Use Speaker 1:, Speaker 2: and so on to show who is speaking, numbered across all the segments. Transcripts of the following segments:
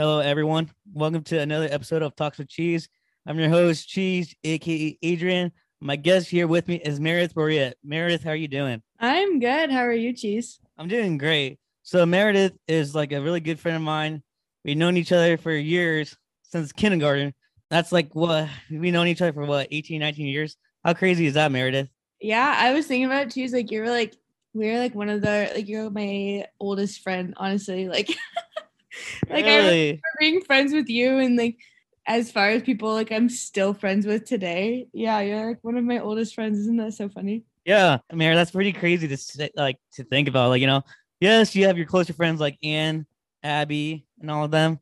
Speaker 1: Hello, everyone. Welcome to another episode of Talks with Cheese. I'm your host, Cheese, aka Adrian. My guest here with me is Meredith Brouyette. Meredith, how are you doing?
Speaker 2: I'm good. How are you, Cheese?
Speaker 1: I'm doing great. So Meredith is like a really good friend of mine. We've known each other for years since kindergarten. That's like what we've known each other for what 18, 19 years. How crazy is that, Meredith?
Speaker 2: Yeah, I was thinking about it too. Like you're like we're like one of the like you're my oldest friend, honestly. Like like I
Speaker 1: really?
Speaker 2: remember being friends with you and like as far as people like I'm still friends with today. Yeah, you're like one of my oldest friends. Isn't that so funny?
Speaker 1: Yeah, Meredith, that's pretty crazy to say, like to think about. Like, you know, yes, you have your closer friends like Ann, Abby, and all of them.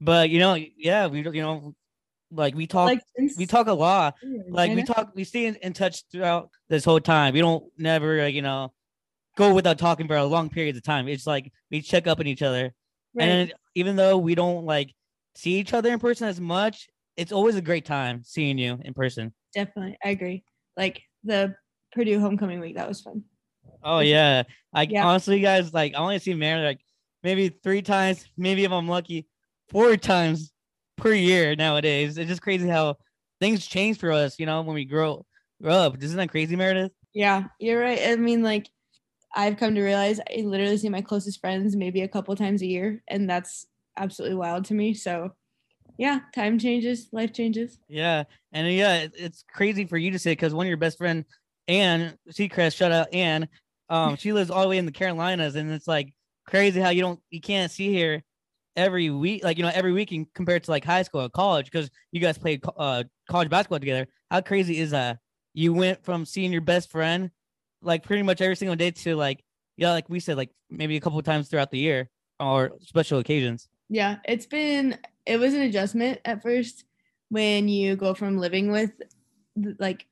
Speaker 1: But you know, yeah, we you know, like we talk
Speaker 2: Like
Speaker 1: we talk a lot. Like we talk, we stay in, in touch throughout this whole time. We don't never, uh, you know, go without talking for a long periods of time. It's like we check up on each other,
Speaker 2: Right.
Speaker 1: and even though we don't like see each other in person as much, it's always a great time seeing you in person.
Speaker 2: definitely. I agree. Like the Purdue homecoming week, that was fun.
Speaker 1: Oh yeah, like
Speaker 2: Yeah.
Speaker 1: honestly, guys, like I only see Mary like maybe three times, maybe if I'm lucky, four times per year nowadays. It's just crazy how things change for us, you know, when we grow grow up. Isn't that crazy, Meredith?
Speaker 2: Yeah, you're right. I mean, like, I've come to realize I literally see my closest friends maybe a couple times a year, and that's absolutely wild to me. So, yeah, time changes, life changes.
Speaker 1: Yeah, and yeah, it's crazy for you to say because one of your best friend, Ann Seacrest, shout out Ann. Um, she lives all the way in the Carolinas, and it's like crazy how you don't you can't see her every week, like you know, every weekend compared to like high school or college because you guys played uh college basketball together. How crazy is that? You went from seeing your best friend like pretty much every single day to like yeah, like we said, like maybe a couple of times throughout the year or special occasions.
Speaker 2: Yeah, it's been, it was an adjustment at first when you go from living with like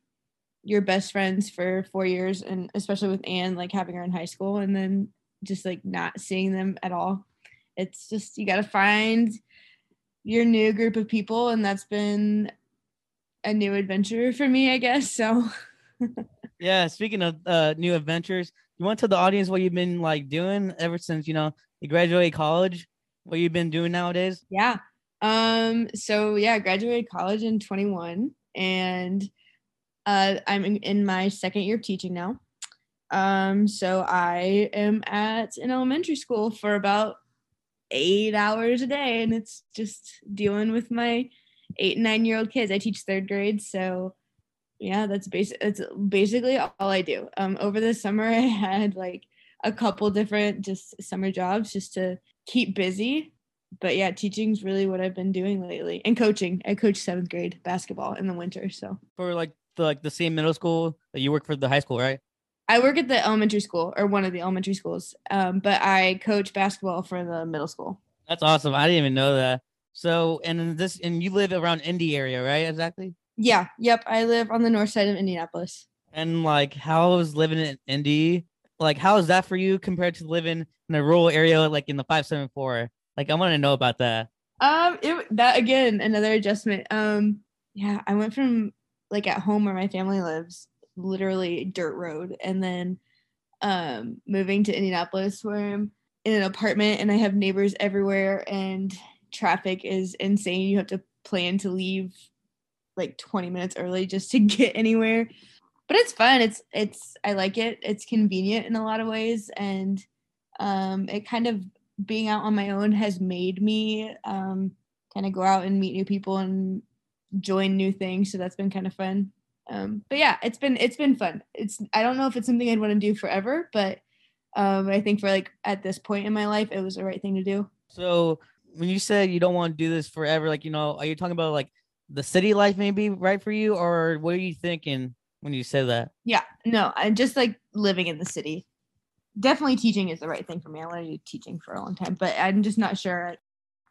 Speaker 2: your best friends for four years, and especially with Anne, like having her in high school, and then just like not seeing them at all. It's just, you got to find your new group of people, and that's been a new adventure for me, I guess. So,
Speaker 1: Yeah, speaking of uh new adventures, you want to tell the audience what you've been like doing ever since you know you graduated college? What you've been doing nowadays?
Speaker 2: Yeah. Um, so yeah, I graduated college in 21 and uh I'm in, in my second year of teaching now. Um, so I am at an elementary school for about eight hours a day, and it's just dealing with my eight and nine year old kids. I teach third grade, so yeah, that's basic. That's basically all I do. Um, over the summer, I had like a couple different just summer jobs just to keep busy. But yeah, teaching's really what I've been doing lately, and coaching. I coach seventh grade basketball in the winter, so
Speaker 1: For like the like the same middle school that you work for the high school, right?
Speaker 2: I work at the elementary school or one of the elementary schools. Um, but I coach basketball for the middle school.
Speaker 1: That's awesome. I didn't even know that. So and this and you live around Indy area, right? Exactly.
Speaker 2: Yeah, yep. I live on the north side of Indianapolis.
Speaker 1: And like how is living in Indy? Like how is that for you compared to living in a rural area like in the 574? Like I want to know about that.
Speaker 2: Um, it, that again, another adjustment. Um, yeah, I went from like at home where my family lives, literally dirt road, and then um moving to Indianapolis where I'm in an apartment and I have neighbors everywhere and traffic is insane. You have to plan to leave like 20 minutes early just to get anywhere. But it's fun. It's it's I like it. It's convenient in a lot of ways and um it kind of being out on my own has made me um, kind of go out and meet new people and join new things. So that's been kind of fun. Um, but yeah, it's been it's been fun. It's I don't know if it's something I'd want to do forever, but um, I think for like at this point in my life, it was the right thing to do.
Speaker 1: So when you said you don't want to do this forever, like you know, are you talking about like the city life may be right for you, or what are you thinking when you say that?
Speaker 2: Yeah, no, I'm just like living in the city. Definitely teaching is the right thing for me. I want to do teaching for a long time, but I'm just not sure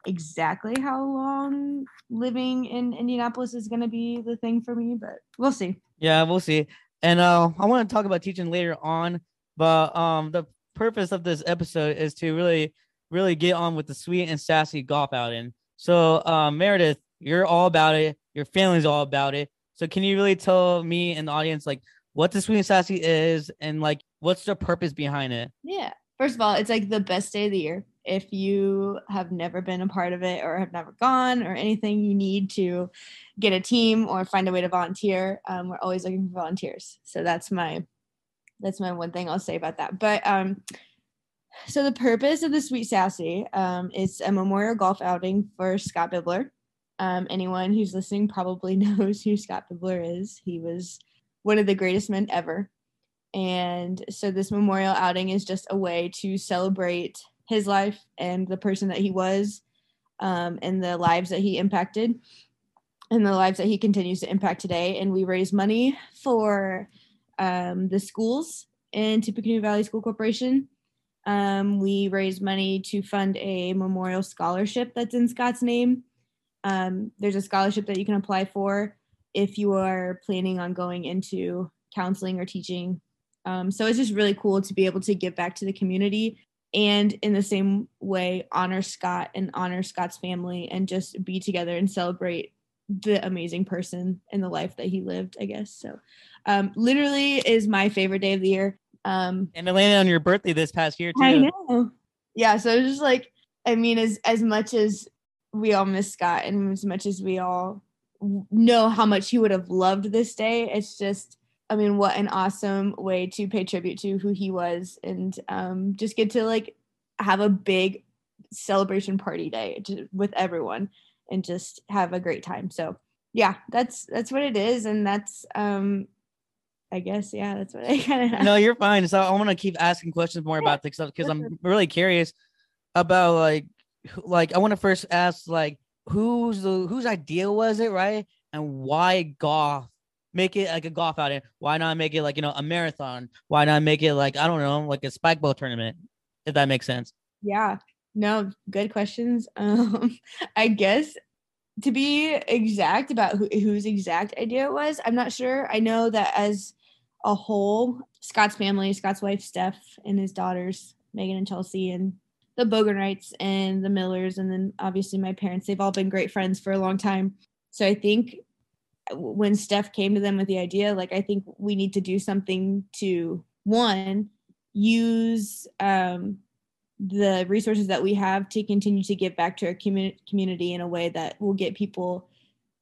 Speaker 2: exactly how long living in Indianapolis is going to be the thing for me, but we'll see.
Speaker 1: Yeah, we'll see. And uh, I want to talk about teaching later on, but um, the purpose of this episode is to really, really get on with the sweet and sassy golf outing. So, um, Meredith, you're all about it. Your family's all about it. So, can you really tell me and the audience like what the sweet and sassy is, and like what's the purpose behind it?
Speaker 2: Yeah. First of all, it's like the best day of the year. if you have never been a part of it or have never gone or anything, you need to get a team or find a way to volunteer. Um, we're always looking for volunteers. So that's my that's my one thing I'll say about that. But um, so the purpose of the Sweet Sassy um, is a memorial golf outing for Scott Bibler. Um, anyone who's listening probably knows who Scott Bibler is. He was one of the greatest men ever. And so this memorial outing is just a way to celebrate his life and the person that he was um, and the lives that he impacted and the lives that he continues to impact today. And we raise money for um, the schools in Tippecanoe Valley School Corporation. Um, we raise money to fund a memorial scholarship that's in Scott's name. Um, there's a scholarship that you can apply for if you are planning on going into counseling or teaching. Um, so it's just really cool to be able to give back to the community and in the same way honor Scott and honor Scott's family and just be together and celebrate the amazing person and the life that he lived, I guess. So um literally is my favorite day of the year. Um
Speaker 1: and it landed on your birthday this past year too.
Speaker 2: I know. Yeah, so it's just like I mean as as much as we all miss Scott and as much as we all know how much he would have loved this day, it's just I mean, what an awesome way to pay tribute to who he was and um, just get to like have a big celebration party day to, with everyone and just have a great time. So yeah, that's that's what it is, and that's um, I guess yeah, that's what I kind
Speaker 1: of. No, you're fine. So I want to keep asking questions more about this stuff because I'm really curious about like like I want to first ask like whose the whose idea was it right and why golf make it like a golf outing. Why not make it like you know a marathon? Why not make it like I don't know, like a spike ball tournament? If that makes sense.
Speaker 2: Yeah. No, good questions. Um, I guess to be exact about who, whose exact idea it was, I'm not sure. I know that as a whole, Scott's family, Scott's wife Steph, and his daughters Megan and Chelsea, and the Bogenrights and the Millers, and then obviously my parents. They've all been great friends for a long time. So I think when Steph came to them with the idea, like I think we need to do something to one use um, the resources that we have to continue to give back to our community community in a way that will get people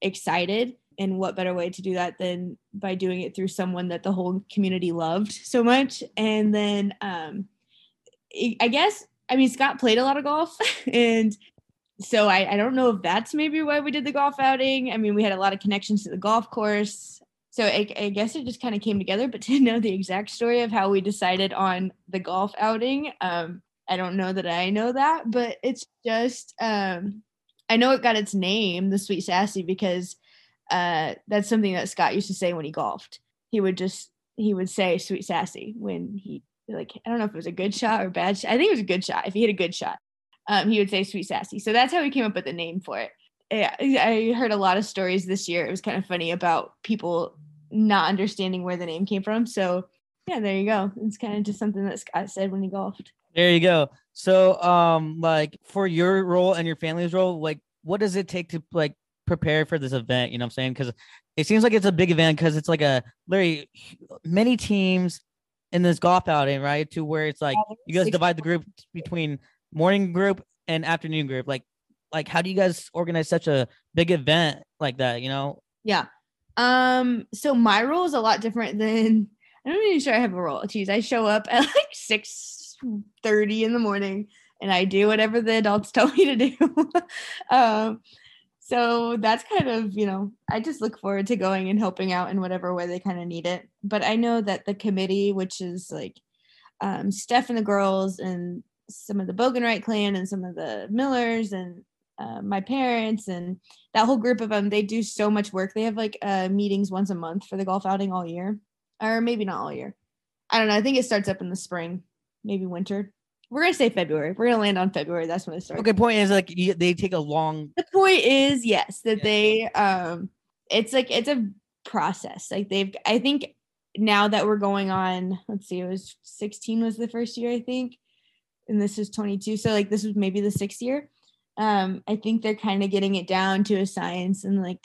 Speaker 2: excited. And what better way to do that than by doing it through someone that the whole community loved so much? And then um, I guess I mean Scott played a lot of golf and so I, I don't know if that's maybe why we did the golf outing. I mean, we had a lot of connections to the golf course. So I, I guess it just kind of came together, but to know the exact story of how we decided on the golf outing, um, I don't know that I know that, but it's just, um, I know it got its name, the Sweet Sassy, because uh, that's something that Scott used to say when he golfed. He would just, he would say Sweet Sassy when he, like, I don't know if it was a good shot or bad shot. I think it was a good shot if he hit a good shot um, he would say sweet sassy. So that's how we came up with the name for it. Yeah, I heard a lot of stories this year. It was kind of funny about people not understanding where the name came from. So yeah, there you go. It's kind of just something that Scott said when he golfed.
Speaker 1: There you go. So um like for your role and your family's role, like what does it take to like prepare for this event? You know what I'm saying? Because it seems like it's a big event because it's like a literally many teams in this golf outing, right? To where it's like you guys divide the group between morning group and afternoon group. Like like how do you guys organize such a big event like that you know?
Speaker 2: Yeah. Um so my role is a lot different than i'm not even sure i have a role. Geez i show up at like 6 30 in the morning and i do whatever the adults tell me to do. Um so that's kind of you know i just look forward to going and helping out in whatever way they kind of need it but i know that the committee which is like um, steph and the girls and some of the Bogenright clan and some of the Millers and uh, my parents and that whole group of them. They do so much work. They have like uh, meetings once a month for the golf outing all year, or maybe not all year. I don't know. I think it starts up in the spring, maybe winter. We're gonna say February. We're gonna land on February. That's when it starts.
Speaker 1: Okay. Point is like you, they take a long.
Speaker 2: The point is yes that yeah. they um, it's like it's a process. Like they've. I think now that we're going on. Let's see. It was 16 was the first year I think and this is 22 so like this was maybe the sixth year um i think they're kind of getting it down to a science and like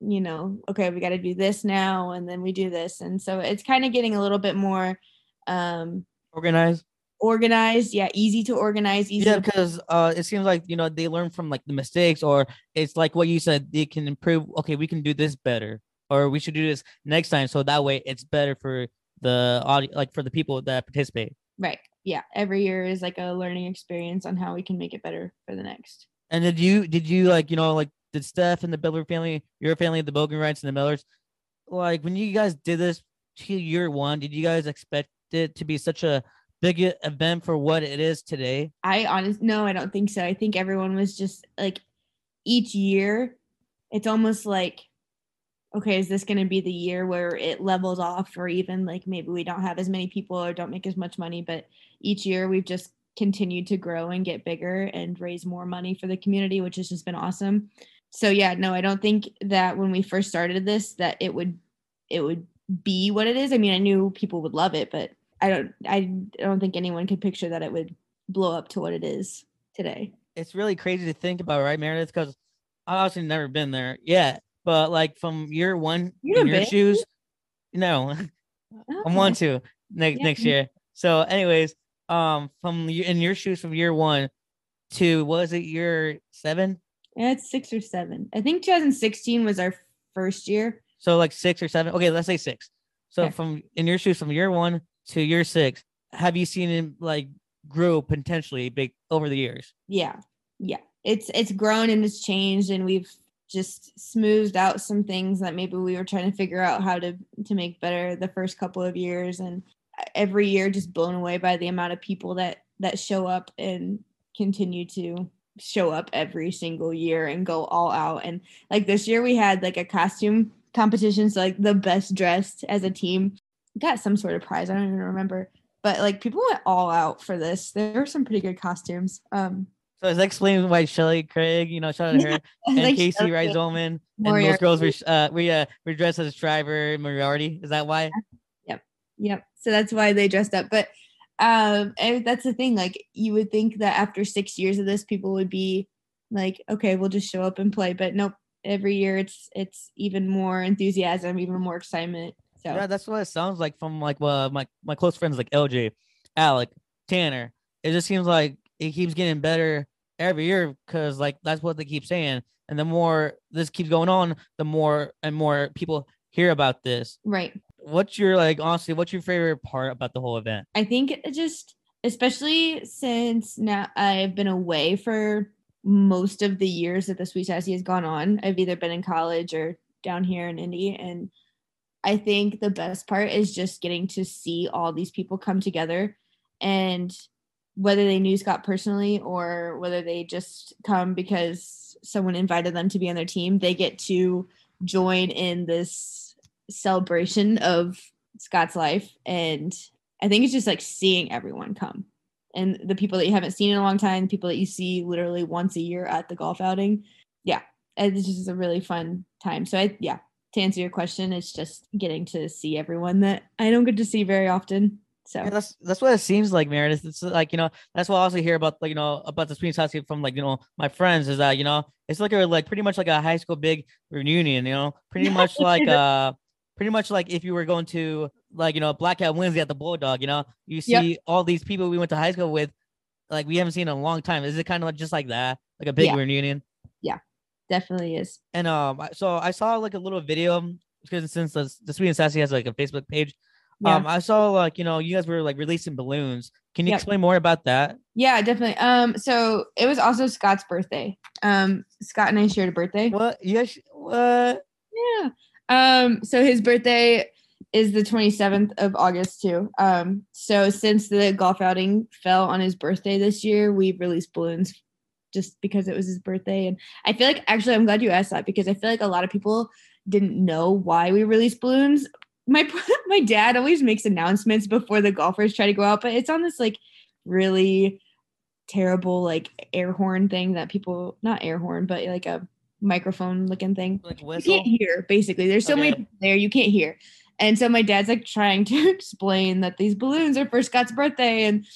Speaker 2: you know okay we got to do this now and then we do this and so it's kind of getting a little bit more um
Speaker 1: organized
Speaker 2: organized. Yeah, easy to organize. Easy
Speaker 1: yeah because uh it seems like you know they learn from like the mistakes or it's like what you said they can improve okay we can do this better or we should do this next time so that way it's better for the audio like for the people that participate
Speaker 2: right. Yeah, every year is like a learning experience on how we can make it better for the next.
Speaker 1: and did you did you like you know like did steph and the Bibler family your family the Bogenrights and the millers like when you guys did this to year one did you guys expect it to be such a big event for what it is today
Speaker 2: I honest no, I don't think so. I think everyone was just like each year, it's almost like, okay, is this going to be the year where it levels off, or even like maybe we don't have as many people or don't make as much money, but each year we've just continued to grow and get bigger and raise more money for the community, which has just been awesome. So yeah, no, I don't think that when we first started this that it would it would be what it is. I mean, I knew people would love it, but I don't I don't think anyone could picture that it would blow up to what it is today.
Speaker 1: it's really crazy to think about, right, Meredith? Because I've obviously never been there yet, but like from year one
Speaker 2: You
Speaker 1: in your
Speaker 2: been?
Speaker 1: shoes, no, I want to next
Speaker 2: Yeah.
Speaker 1: next year. So, anyways, um, from in your shoes from year one to was it year seven?
Speaker 2: Yeah, it's six or seven. I think 2016 was our first year.
Speaker 1: So like six or seven. Okay, let's say six. So
Speaker 2: Okay.
Speaker 1: from in your shoes from year one to year six, have you seen him like grow potentially big over the years?
Speaker 2: Yeah, yeah. It's it's grown and it's changed, and we've just smoothed out some things that maybe we were trying to figure out how to to make better the first couple of years, and every year just blown away by the amount of people that that show up and continue to show up every single year and go all out and like this year we had like a costume competition so like the best dressed as a team got some sort of prize i don't even remember but like people went all out for this there were some pretty good costumes um
Speaker 1: So is that explaining why Shelly Craig, you know, shout out to her, and
Speaker 2: like
Speaker 1: Casey Rice and those girls were uh we uh were dressed as Shriver and Moriarty. Is that why?
Speaker 2: Yep. Yep. So that's why they dressed up. But um and that's the thing. Like you would think that after six years of this, people would be like, okay, we'll just show up and play. But nope. Every year it's it's even more enthusiasm, even more excitement. So
Speaker 1: Yeah, that's what it sounds like from like uh, my my close friends like LJ, Alec, Tanner. It just seems like it keeps getting better every year because like that's what they keep saying. And the more this keeps going on, the more and more people hear about this.
Speaker 2: right.
Speaker 1: What's your like honestly? What's your favorite part about the whole event?
Speaker 2: I think it just, especially since now I've been away for most of the years that the Sweet Sassy has gone on. I've either been in college or down here in Indy. And I think the best part is just getting to see all these people come together and whether they knew Scott personally or whether they just come because someone invited them to be on their team, they get to join in this celebration of Scott's life. And I think it's just like seeing everyone come and the people that you haven't seen in a long time, the people that you see literally once a year at the golf outing. Yeah, it's just a really fun time. So I, yeah, to answer your question, it's just getting to see everyone that I don't get to see very often. So
Speaker 1: Yeah, that's that's what it seems like, Meredith. It's like you know that's what I also hear about like you know about the Sweeney Sassy from like you know my friends is that you know it's like a like pretty much like a high school big reunion. You know, pretty much like uh pretty much like if you were going to like you know Blackout Wednesday at the Bulldog. You know, you see
Speaker 2: Yep.
Speaker 1: all these people we went to high school with, like we haven't seen in a long time. Is it kind of like just like that, like a big
Speaker 2: Yeah.
Speaker 1: reunion?
Speaker 2: Definitely is.
Speaker 1: And um, so I saw like a little video because since the, the Sweet and Sassy has like a Facebook page,
Speaker 2: Yeah.
Speaker 1: um, I saw like you know you guys were like releasing balloons. Can you
Speaker 2: Yep.
Speaker 1: explain more about that?
Speaker 2: Yeah, definitely. Um, so it was also Scott's birthday. Um, Scott and I shared a birthday.
Speaker 1: What? Yes. What?
Speaker 2: Yeah. Um, so his birthday is the 27th of August too. Um, so since the golf outing fell on his birthday this year, we released balloons just because it was his birthday. And I feel like actually I'm glad you asked that because I feel like a lot of people didn't know why we released balloons. My my dad always makes announcements before the golfers try to go out, but it's on this like really terrible like air horn thing that people not air horn, but like a microphone looking thing
Speaker 1: Like
Speaker 2: you can't hear basically there's so many
Speaker 1: Okay.
Speaker 2: people there you can't hear and so my dad's like trying to explain that these balloons are for scott's birthday and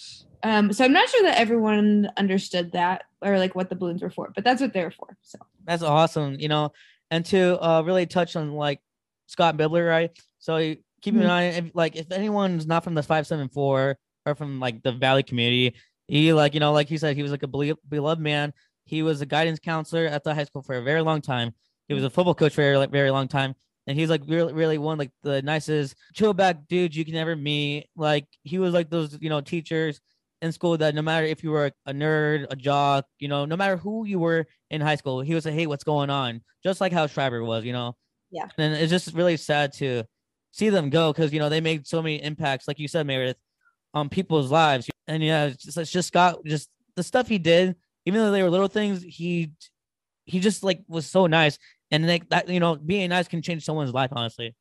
Speaker 2: um so i'm not sure that everyone understood that or like what the balloons were for but that's what they're for so
Speaker 1: That's awesome. You know, and to uh really touch on like Scott Bibler, right? So keep in
Speaker 2: Mhm.
Speaker 1: mind, if, like if anyone's not from the five seven four, or from like the Valley community. He like you know like he said he was like a beloved man. He was a guidance counselor at the high school for a very long time. He was a football coach for a very, very long time. And he's like really, really one like the nicest, chill back dudes you can ever meet. Like he was like those, you know, teachers in school that no matter if you were a nerd, a jock, you know, no matter who you were in high school, he was like, hey, what's going on? Just like how Schreiber was, you know.
Speaker 2: Yeah.
Speaker 1: And it's just really sad to see them go because you know they made so many impacts, like you said, Meredith, on people's lives. And yeah, it's just, it's just Scott, just the stuff he did, even though they were little things, he he just like was so nice. And like that, you know, being nice can change someone's life, honestly.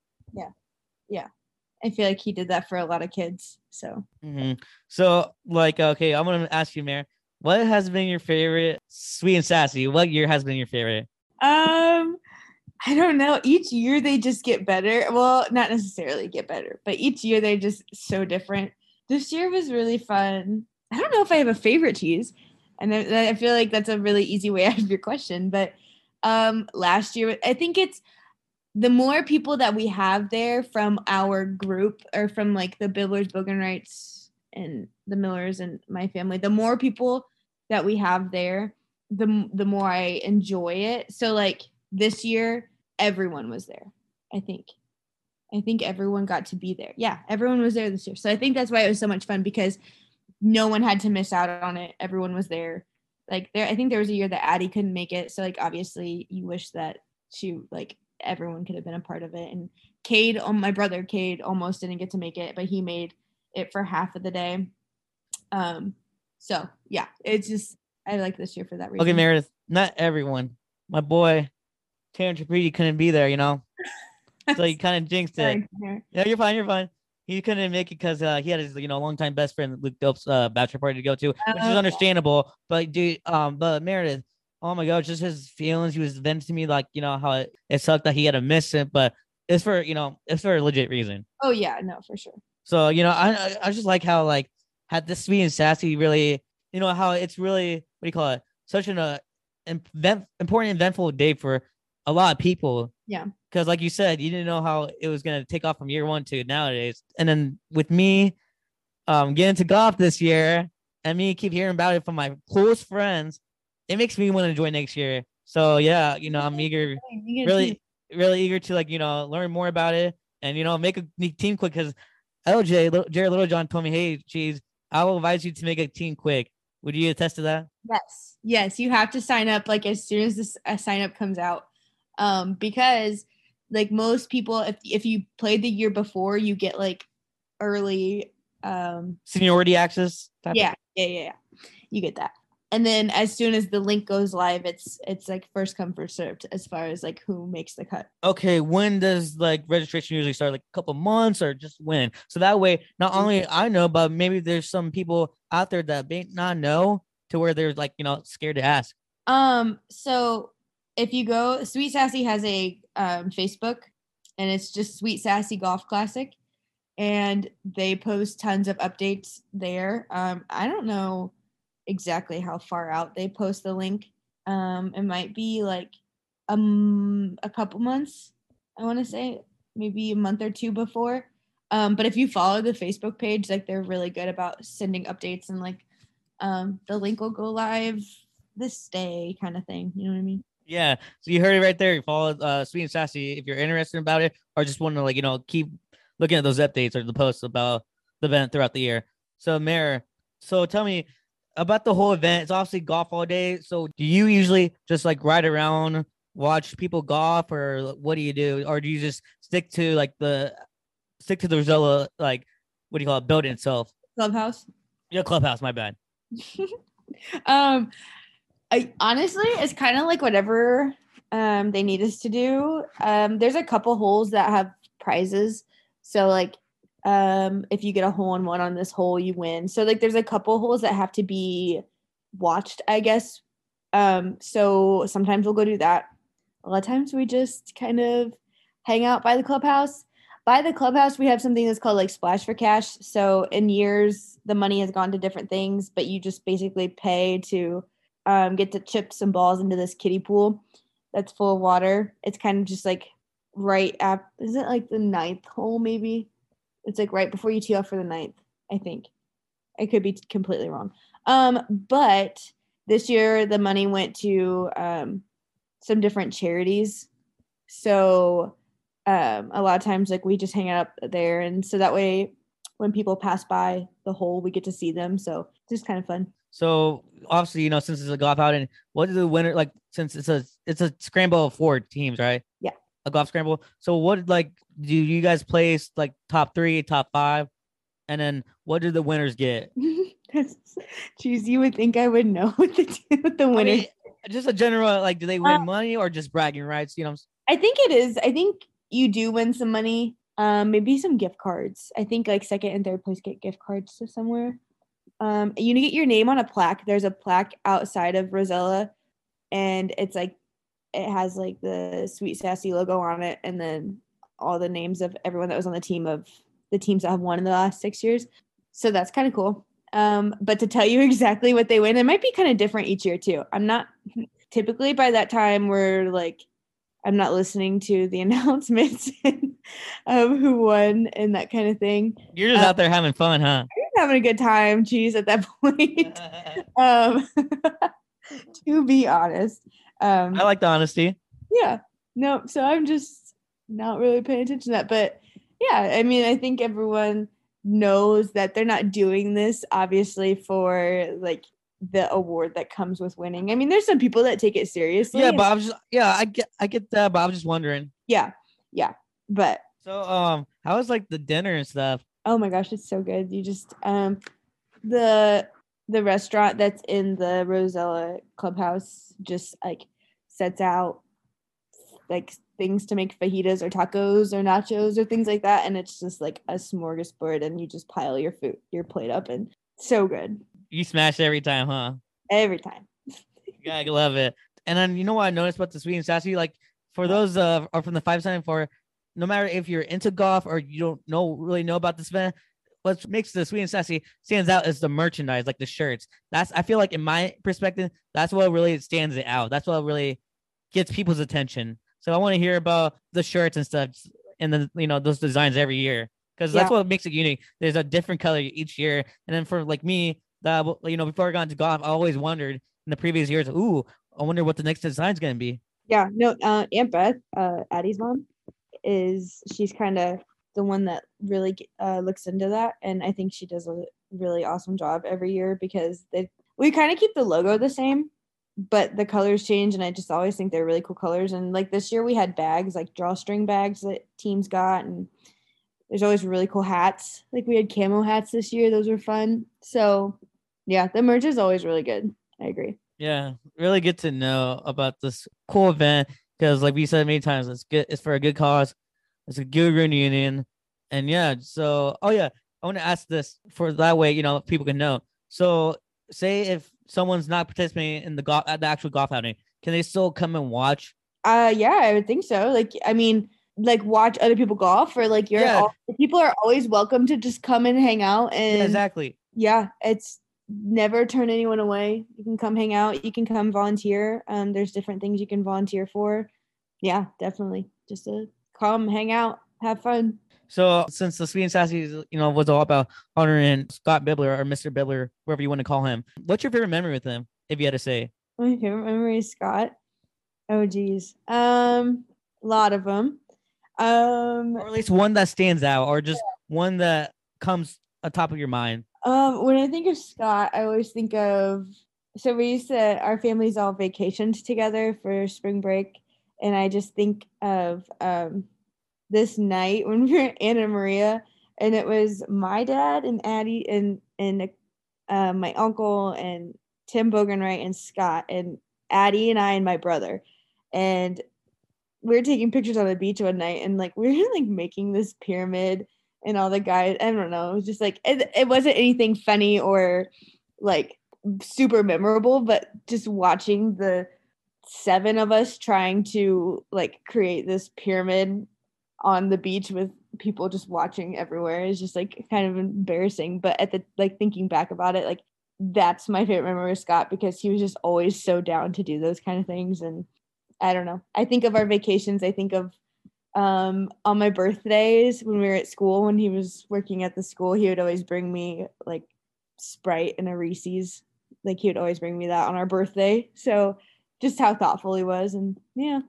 Speaker 2: I feel like he did that for a lot of kids. So
Speaker 1: hmm So, like, okay, I'm gonna ask you, Mayor, what has been your favorite sweet and sassy? What year has been your favorite?
Speaker 2: Um, I don't know. Each year they just get better. Well, not necessarily get better, but each year they're just so different. This year was really fun. I don't know if I have a favorite cheese, and I, I feel like that's a really easy way out of your question. But um, last year, I think it's the more people that we have there from our group or from like the Biblers, Bogenrights, and the Millers and my family, the more people that we have there, the the more I enjoy it. So like this year, everyone was there. I think. I think everyone got to be there. Yeah, everyone was there this year. So I think that's why it was so much fun because no one had to miss out on it. Everyone was there. Like there, I think there was a year that Addie couldn't make it. So like obviously you wish that she like everyone could have been a part of it. And Cade, um, my brother Cade, almost didn't get to make it, but he made it for half of the day. Um, so yeah, it's just I like this year for that reason.
Speaker 1: Okay, Meredith, not everyone. My boy, Terrence Tripedi couldn't be there, you know? So you kind of jinxed it.
Speaker 2: Sorry,
Speaker 1: Yeah, you're fine. You're fine. He couldn't make it because uh, he had his, you know, longtime best friend Luke Dope's uh, bachelor party to go to, which is
Speaker 2: Oh.
Speaker 1: understandable. But dude, um, but Meredith, oh my god, just his feelings. He was venting to me like, you know, how it, it sucked that he had to miss it, but it's for, you know, it's for a legit reason.
Speaker 2: Oh yeah, no, for sure.
Speaker 1: So you know, I I, just like how like had this sweet and sassy really, you know, how it's really what do you call it? Such an uh, event, important eventful day for a lot of people.
Speaker 2: Yeah.
Speaker 1: Because like you said, you didn't know how it was gonna take off from year one to nowadays. And then with me, um, getting to golf this year, and me keep hearing about it from my close friends, it makes me want to join next year. So yeah, you know, I'm eager really really eager to like you know learn more about it and you know make a team quick because LJ Jared Littlejohn told me, hey, cheese, I will advise you to make a team quick. Would you attest to that?
Speaker 2: Yes, yes, you have to sign up like as soon as this a sign up comes out, um, because like most people, if if you played the year before, you get like early, um,
Speaker 1: Seniority access. type of-
Speaker 2: yeah, yeah, yeah, yeah, you get that. And then as soon as the link goes live, it's it's like first come first served as far as like who makes the cut.
Speaker 1: Okay, when does like registration usually start? Like a couple months or just when? So that way, not only I know, but maybe there's some people out there that may not know to where they're like you know scared to ask.
Speaker 2: Um, so if you go, Sweet Sassy has a um, Facebook, and it's just Sweet Sassy Golf Classic, and they post tons of updates there. Um, I don't know exactly how far out they post the link. Um, it might be like um a couple months. I want to say maybe a month or two before. Um, but if you follow the Facebook page, like they're really good about sending updates and like um, the link will go live this day kind of thing. You know what I mean?
Speaker 1: Yeah. So you heard it right there. You follow uh Sweet and Sassy if you're interested about it or just want to like, you know, keep looking at those updates or the posts about the event throughout the year. So Mayor, so tell me about the whole event. It's obviously golf all day. So do you usually just like ride around, watch people golf, or what do you do? Or do you just stick to like the stick to the Rozella like what do you call it, building itself?
Speaker 2: Clubhouse.
Speaker 1: Yeah, clubhouse, my bad.
Speaker 2: um, I honestly, it's kind of like whatever um they need us to do. Um, there's a couple holes that have prizes. So like, um, if you get a hole in one on this hole, you win. So like, there's a couple holes that have to be watched, I guess. Um, so sometimes we'll go do that. A lot of times we just kind of hang out by the clubhouse. By the clubhouse, we have something that's called like Splash for Cash. So in years, the money has gone to different things, but you just basically pay to um, get to chip some balls into this kiddie pool that's full of water. It's kind of just like right at is it like the ninth hole maybe? It's like right before you tee off for the ninth, I think. I could be completely wrong. Um, but this year the money went to um, some different charities. So um, a lot of times, like we just hang out up there, and so that way, when people pass by the hole, we get to see them. So it's just kind of fun.
Speaker 1: So obviously, you know, since it's a golf outing, what is the winner like? Since it's a it's a scramble of four teams, right? A golf scramble. So what like do you guys place like top three, top five, and then what do the winners get?
Speaker 2: Jeez, you would think I would know what the what the
Speaker 1: I
Speaker 2: winners.
Speaker 1: mean, just a general like, do they win
Speaker 2: Uh,
Speaker 1: money or just bragging rights? You know,
Speaker 2: I think it is. I think you do win some money. Um, maybe some gift cards. I think like second and third place get gift cards to somewhere. Um, you get your name on a plaque. There's a plaque outside of Rozella, and it's like it has like the Sweet Sassy logo on it, and then all the names of everyone that was on the team of the teams that have won in the last six years. So that's kind of cool. Um, but to tell you exactly what they win, it might be kind of different each year too. I'm not typically by that time we're like I'm not listening to the announcements of who won and that kind of thing.
Speaker 1: you're just
Speaker 2: Uh,
Speaker 1: out there having fun, huh?
Speaker 2: I'm having a good time, geez, at that point. um, to be honest. Um,
Speaker 1: I like the honesty.
Speaker 2: yeah, no, so I'm just not really paying attention to that. But yeah, I mean, I think everyone knows that they're not doing this obviously for like the award that comes with winning. I mean, there's some people that take it seriously.
Speaker 1: Yeah, but I was just yeah, I get I get that, but I was just wondering.
Speaker 2: yeah, yeah. But
Speaker 1: So um, how was like the dinner and stuff?
Speaker 2: Oh my gosh, it's so good. You just um the the restaurant that's in the Rozella clubhouse just like sets out like things to make fajitas or tacos or nachos or things like that and it's just like a smorgasbord and you just pile your food your plate up and so good
Speaker 1: You smash every time, huh?
Speaker 2: every time.
Speaker 1: Yeah, I love it. And then you know what I noticed about the sweet and sassy? Like for those uh are from the five seven four, no matter if you're into golf or you don't know really know about this event, what makes the sweet and sassy stands out is the merchandise, like the shirts. That's I feel like in my perspective, that's what really stands it out. That's what really gets people's attention. So I want to hear about the shirts and stuff and then you know those designs every year. Because that's what makes it unique. There's a different color each year. And then for like me, that you know, before I got into golf, I always wondered in the previous years, ooh, I wonder what the next design's gonna be.
Speaker 2: Yeah, no, uh, Aunt Beth, uh, Addie's mom, is she's kind of the one that really uh, looks into that, and I think she does a really awesome job every year because they we kind of keep the logo the same, but the colors change, and I just always think they're really cool colors. And like this year, we had bags like drawstring bags that teams got, and there's always really cool hats. Like we had camo hats this year; those were fun. So yeah, the merch is always really good. I agree.
Speaker 1: Yeah, really good to know about this cool event because, like we said many times, it's good. It's for a good cause. It's a good reunion, and yeah. So, oh yeah, I want to ask this for that way, you know, people can know. So, say if someone's not participating in the golf at the actual golf outing, can they still come and watch?
Speaker 2: Uh, yeah, I would think so. Like, I mean, like watch other people golf, or like you're
Speaker 1: Yeah.
Speaker 2: all, people are always welcome to just come and hang out. And
Speaker 1: Yeah, exactly.
Speaker 2: yeah, it's never turn anyone away. You can come hang out. You can come volunteer. Um, there's different things you can volunteer for. Yeah, definitely. Just to come hang out, have fun.
Speaker 1: So, since the Sweet and Sassy, you know, was all about honoring Scott Bibler or Mr. Bibler, whoever you want to call him, what's your favorite memory with him, if you had to say?
Speaker 2: My favorite memory is Scott. Oh geez, um, a lot of them. Um,
Speaker 1: or at least one that stands out, or just one that comes atop of your mind.
Speaker 2: Um, when I think of Scott, I always think of so we used to our families all vacationed together for spring break, and I just think of um this night when we were Anna Maria, and it was my dad and Addie and and uh, my uncle and Tim Bogenwright and Scott and Addie and I and my brother, and we were taking pictures on the beach one night, and like we were like making this pyramid and all the guys i don't know it was just like it, it wasn't anything funny or like super memorable but just watching the seven of us trying to like create this pyramid on the beach with people just watching everywhere is just like kind of embarrassing but at the like thinking back about it like that's my favorite memory of scott because he was just always so down to do those kind of things and i don't know i think of our vacations i think of um on my birthdays when we were at school when he was working at the school he would always bring me like Sprite and a Reese's. Like he would always bring me that on our birthday. So just how thoughtful he was, and yeah,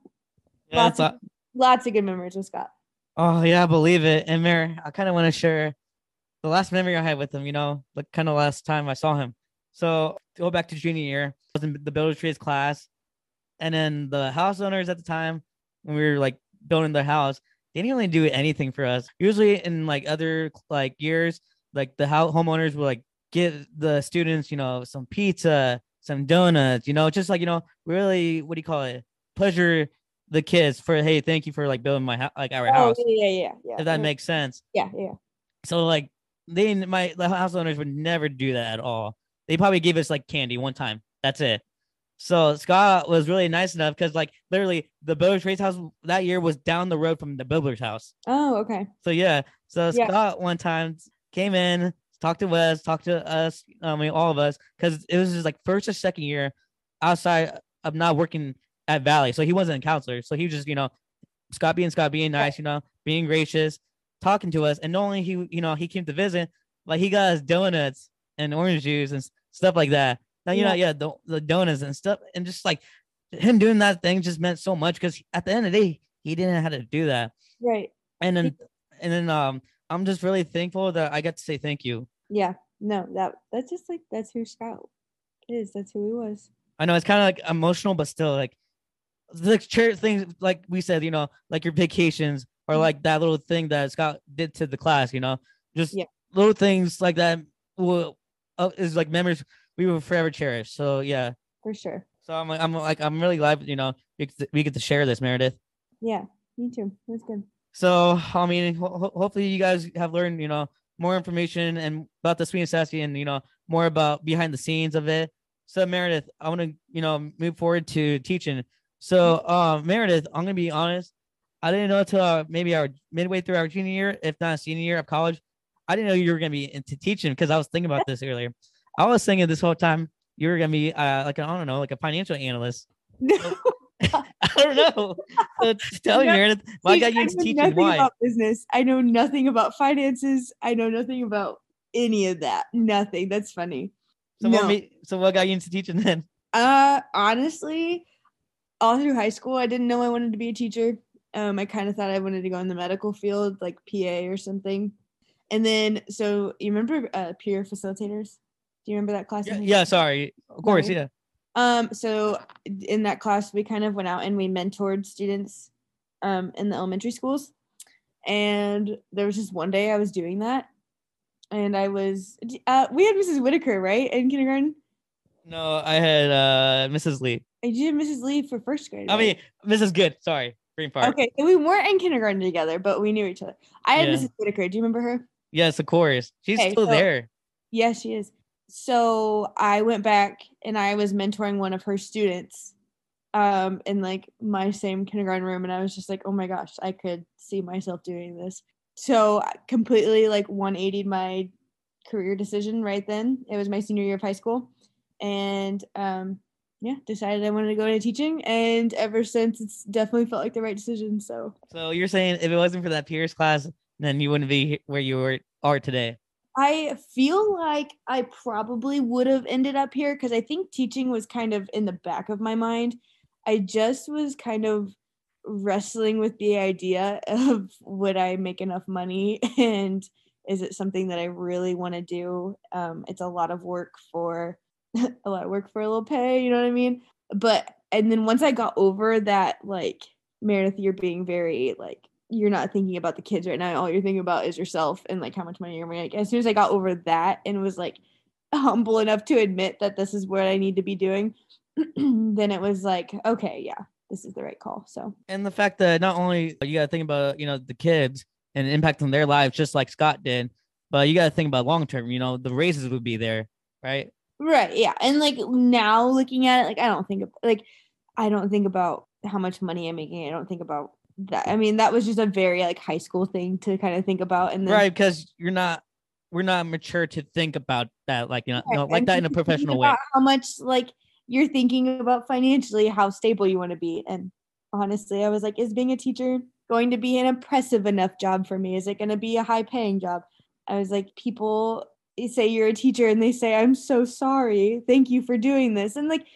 Speaker 1: Yeah,
Speaker 2: lots of, lots of good memories with Scott.
Speaker 1: Oh yeah, I believe it. And Mary, I kind of want to share the last memory I had with him. You know, the kind of last time I saw him. So go back to junior year, I was in the builder trades class, and then the house owners at the time when we were like building the house, they didn't really do anything for us. Usually in like other like years, like the house homeowners would like give the students, you know, some pizza, some donuts, you know, just like you know, really what do you call it? Pleasure the kids for hey, thank you for like building my house, like our house
Speaker 2: Oh yeah, yeah, yeah, yeah.
Speaker 1: if that
Speaker 2: Mhm.
Speaker 1: makes sense.
Speaker 2: yeah, yeah.
Speaker 1: So like they my the house owners would never do that at all. They probably gave us like candy one time. That's it. So Scott was really nice enough because like literally the Builders Trades house that year was down the road from the Builders house.
Speaker 2: Oh, okay.
Speaker 1: So yeah. So
Speaker 2: Yeah.
Speaker 1: Scott one time came in, talked to Wes, talked to us, I mean all of us, because it was just like first or second year outside of not working at Valley. So he wasn't a counselor. So he was just, you know, Scott being Scott being nice, you know, being gracious, talking to us. And not only he, you know, he came to visit, like he got us donuts and orange juice and stuff like that. Now, you know, yeah, the, the donuts and stuff. And just like him doing that thing just meant so much because at the end of the day, he didn't have to do that
Speaker 2: Right.
Speaker 1: and then and then um i'm just really thankful that i got to say thank you
Speaker 2: Yeah. No, that that's just like that's who Scott is. That's who he was.
Speaker 1: i know it's kind of like emotional but still like the church things like we said you know like your vacations or like that little thing that scott did to the class you know just
Speaker 2: Yeah.
Speaker 1: little things like that will uh, is like memories we will forever cherish so yeah
Speaker 2: For sure.
Speaker 1: so i'm like i'm like i'm really glad you know we get to, we get to share this meredith
Speaker 2: Yeah. Me too. That's good.
Speaker 1: So I mean, ho- hopefully you guys have learned, you know, more information and about the sweet and sassy, and you know, more about behind the scenes of it. So Meredith, I want to, you know, move forward to teaching. So, um, Meredith, I'm gonna be honest. I didn't know until uh, maybe our midway through our junior year, if not senior year of college, I didn't know you were gonna be into teaching because I was thinking about this earlier. I was thinking this whole time you were gonna be uh, like I I don't know, like a financial analyst. No. I don't know. So tell me,
Speaker 2: No,
Speaker 1: Meredith, why got you into teaching?
Speaker 2: nothing
Speaker 1: Why?
Speaker 2: about business. I know nothing about finances. I know nothing about any of that. Nothing. That's funny.
Speaker 1: So what
Speaker 2: No.
Speaker 1: made, so what got you into teaching then?
Speaker 2: Uh, honestly, all through high school, I didn't know I wanted to be a teacher. Um, I kind of thought I wanted to go in the medical field, like PA or something. And then, so you remember uh, peer facilitators? Do you remember that class?
Speaker 1: Yeah, yeah, sorry. Of course,
Speaker 2: No.
Speaker 1: yeah.
Speaker 2: Um, so in that class, we kind of went out and we mentored students um, in the elementary schools. And there was just one day I was doing that, and I was uh, we had Mrs. Whitaker right in kindergarten.
Speaker 1: No, I had uh Mrs. Lee.
Speaker 2: I did Mrs. Lee for first grade.
Speaker 1: I mean Mrs. Good. Sorry, Green Park.
Speaker 2: okay, so we weren't in kindergarten together, but we knew each other. I had
Speaker 1: Yeah.
Speaker 2: Mrs. Whitaker. Do you remember her?
Speaker 1: Yes, of course. She's
Speaker 2: Okay,
Speaker 1: still
Speaker 2: so-
Speaker 1: there.
Speaker 2: Yes, she is. So I went back and I was mentoring one of her students um in like my same kindergarten room and I was just like, "Oh my gosh, I could see myself doing this." So I completely like 180 my career decision right then. It was my senior year of high school and um yeah, decided I wanted to go into teaching and ever since it's definitely felt like the right decision. So
Speaker 1: So you're saying if it wasn't for that Pierce class, then you wouldn't be where you were are today.
Speaker 2: I feel like I probably would have ended up here because I think teaching was kind of in the back of my mind. I just was kind of wrestling with the idea of would I make enough money and is it something that I really want to do? Um, it's a lot of work for a lot of work for a little pay, you know what I mean? But and then once I got over that, like Meredith, you're being very like you're not thinking about the kids right now. All you're thinking about is yourself and like how much money you're making. As soon as I got over that and was like humble enough to admit that this is what I need to be doing, then it was like, okay, yeah, this is the right call. So
Speaker 1: And the fact that not only you gotta think about, you know, the kids and impact on their lives just like Scott did, but you gotta think about long term, you know, the raises would be there, right?
Speaker 2: Right, yeah, and like now looking at it, like I don't think of like I don't think about how much money I'm making. I don't think about that. I mean, that was just a very like high school thing to kind of think about, and then
Speaker 1: Right, because you're not we're not mature to think about that like you know,
Speaker 2: Right,
Speaker 1: like
Speaker 2: and
Speaker 1: that in a professional way.
Speaker 2: How much like you're thinking about financially, how stable you want to be. And honestly, I was like, is being a teacher going to be an impressive enough job for me? Is it going to be a high paying job? I was like, people say you're a teacher and they say, I'm so sorry. Thank you for doing this. And like,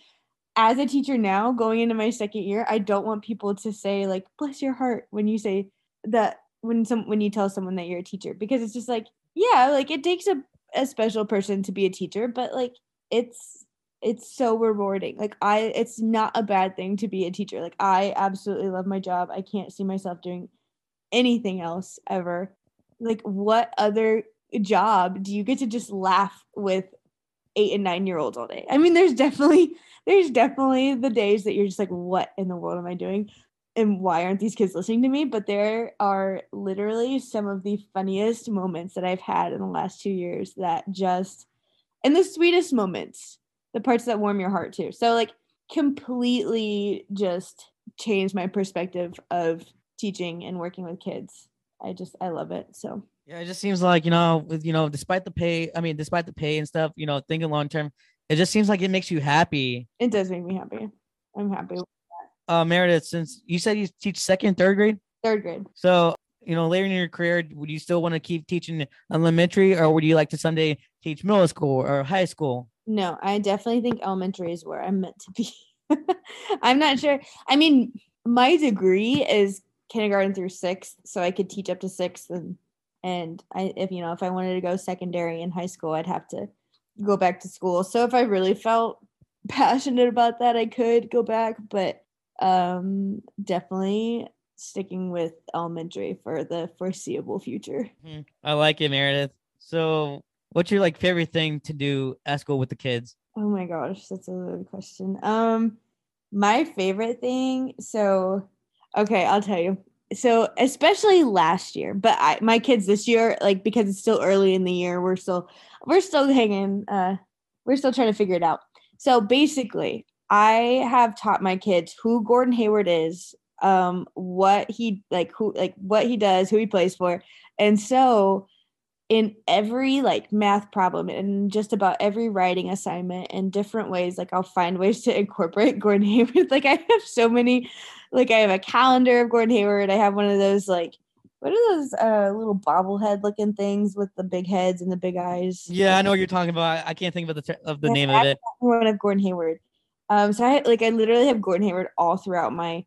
Speaker 2: as a teacher now, going into my second year, I don't want people to say, like, bless your heart when you say that when some when you tell someone that you're a teacher because it's just like yeah like it takes a, a special person to be a teacher but like it's it's so rewarding like i it's not a bad thing to be a teacher like i absolutely love my job i can't see myself doing anything else ever like what other job do you get to just laugh with eight and nine year olds all day i mean there's definitely there's definitely the days that you're just like what in the world am i doing and why aren't these kids listening to me? But there are literally some of the funniest moments that I've had in the last two years that just, and the sweetest moments, the parts that warm your heart too. So, like, completely just changed my perspective of teaching and working with kids. I just, I love it. So,
Speaker 1: yeah, it just seems like, you know, with, you know, despite the pay, I mean, despite the pay and stuff, you know, thinking long term, it just seems like it makes you happy.
Speaker 2: It does make me happy. I'm happy
Speaker 1: uh, Meredith, since you said you teach second, third grade,
Speaker 2: third grade.
Speaker 1: So you know, later in your career, would you still want to keep teaching elementary, or would you like to someday teach middle school or high school?
Speaker 2: No, I definitely think elementary is where I'm meant to be. I'm not sure. I mean, my degree is kindergarten through sixth, so I could teach up to sixth, and and I, if you know, if I wanted to go secondary in high school, I'd have to go back to school. So if I really felt passionate about that, I could go back, but um, definitely sticking with elementary for the foreseeable future.
Speaker 1: Mm-hmm. I like it, Meredith. So, what's your like favorite thing to do at school with the kids?
Speaker 2: Oh my gosh, that's a good question. Um, my favorite thing. So, okay, I'll tell you. So, especially last year, but I, my kids this year, like because it's still early in the year, we're still we're still hanging. Uh, we're still trying to figure it out. So basically, I have taught my kids who Gordon Hayward is, um, what he like, who like what he does, who he plays for, and so in every like math problem and just about every writing assignment in different ways like i'll find ways to incorporate gordon hayward. Like i have so many like i have a calendar of gordon hayward. I have one of those like what are those uh little bobblehead looking things with the big heads and the big eyes?
Speaker 1: Yeah i know what you're talking about. I can't think of the of the yeah, name of it.
Speaker 2: one of gordon hayward. Um, so I like I literally have Gordon Hayward all throughout my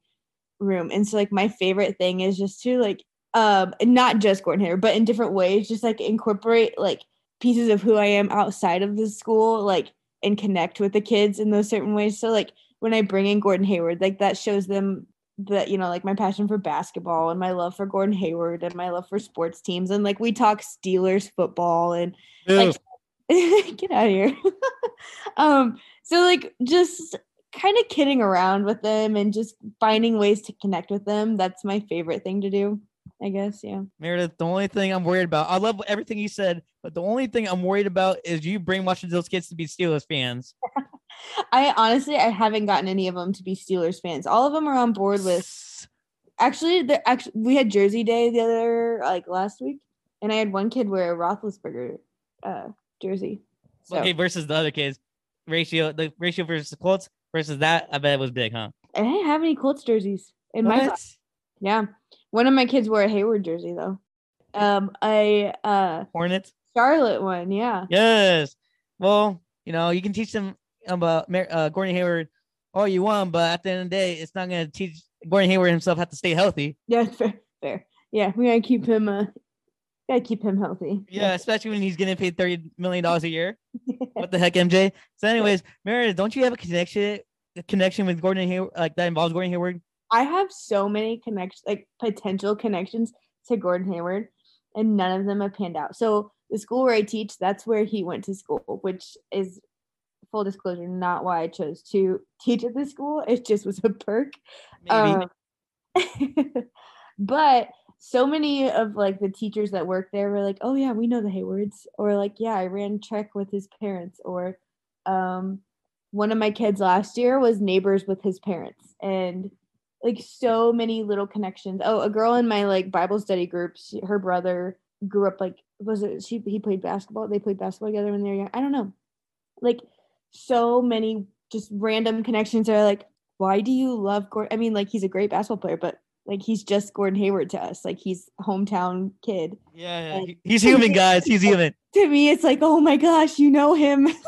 Speaker 2: room, and so like my favorite thing is just to like um not just Gordon Hayward, but in different ways, just like incorporate like pieces of who I am outside of the school, like and connect with the kids in those certain ways. So like when I bring in Gordon Hayward, like that shows them that you know like my passion for basketball and my love for Gordon Hayward and my love for sports teams and like we talk Steelers football and like get out of here. um, so like just kind of kidding around with them and just finding ways to connect with them. That's my favorite thing to do. I guess, yeah.
Speaker 1: Meredith, the only thing I'm worried about, I love everything you said, but the only thing I'm worried about is you brainwashing those kids to be Steelers fans.
Speaker 2: I honestly, I haven't gotten any of them to be Steelers fans. All of them are on board with. Actually, the actually we had Jersey Day the other like last week, and I had one kid wear a Roethlisberger uh, jersey.
Speaker 1: So. Okay, versus the other kids, ratio the ratio versus the Colts versus that, I bet it was big, huh?
Speaker 2: I didn't have any Colts jerseys in what? my class. Yeah, one of my kids wore a Hayward jersey though. Um, a uh
Speaker 1: Hornets
Speaker 2: Charlotte one, yeah.
Speaker 1: Yes. Well, you know, you can teach them about uh, Gordon Hayward all you want, but at the end of the day, it's not going to teach Gordon Hayward himself how to stay healthy.
Speaker 2: Yeah, fair, fair. Yeah, we gotta keep him uh, Gotta keep him healthy.
Speaker 1: Yeah, especially when he's getting paid thirty million dollars a year. what the heck, MJ? So, anyways, Meredith, don't you have a connection a connection with Gordon Hayward like that involves Gordon Hayward?
Speaker 2: I have so many connections, like potential connections to Gordon Hayward, and none of them have panned out. So the school where I teach, that's where he went to school, which is full disclosure, not why I chose to teach at this school. It just was a perk. Maybe. Um, but so many of like the teachers that work there were like, "Oh yeah, we know the Haywards," or like, "Yeah, I ran track with his parents," or um, one of my kids last year was neighbors with his parents, and like so many little connections. Oh, a girl in my like Bible study group, she, her brother grew up like was it she he played basketball. They played basketball together when they were young. I don't know, like so many just random connections are like, why do you love Gordon? I mean, like he's a great basketball player, but like he's just Gordon Hayward to us. Like he's hometown kid.
Speaker 1: Yeah, yeah. he's human, guys. He's human.
Speaker 2: to me, it's like, oh my gosh, you know him.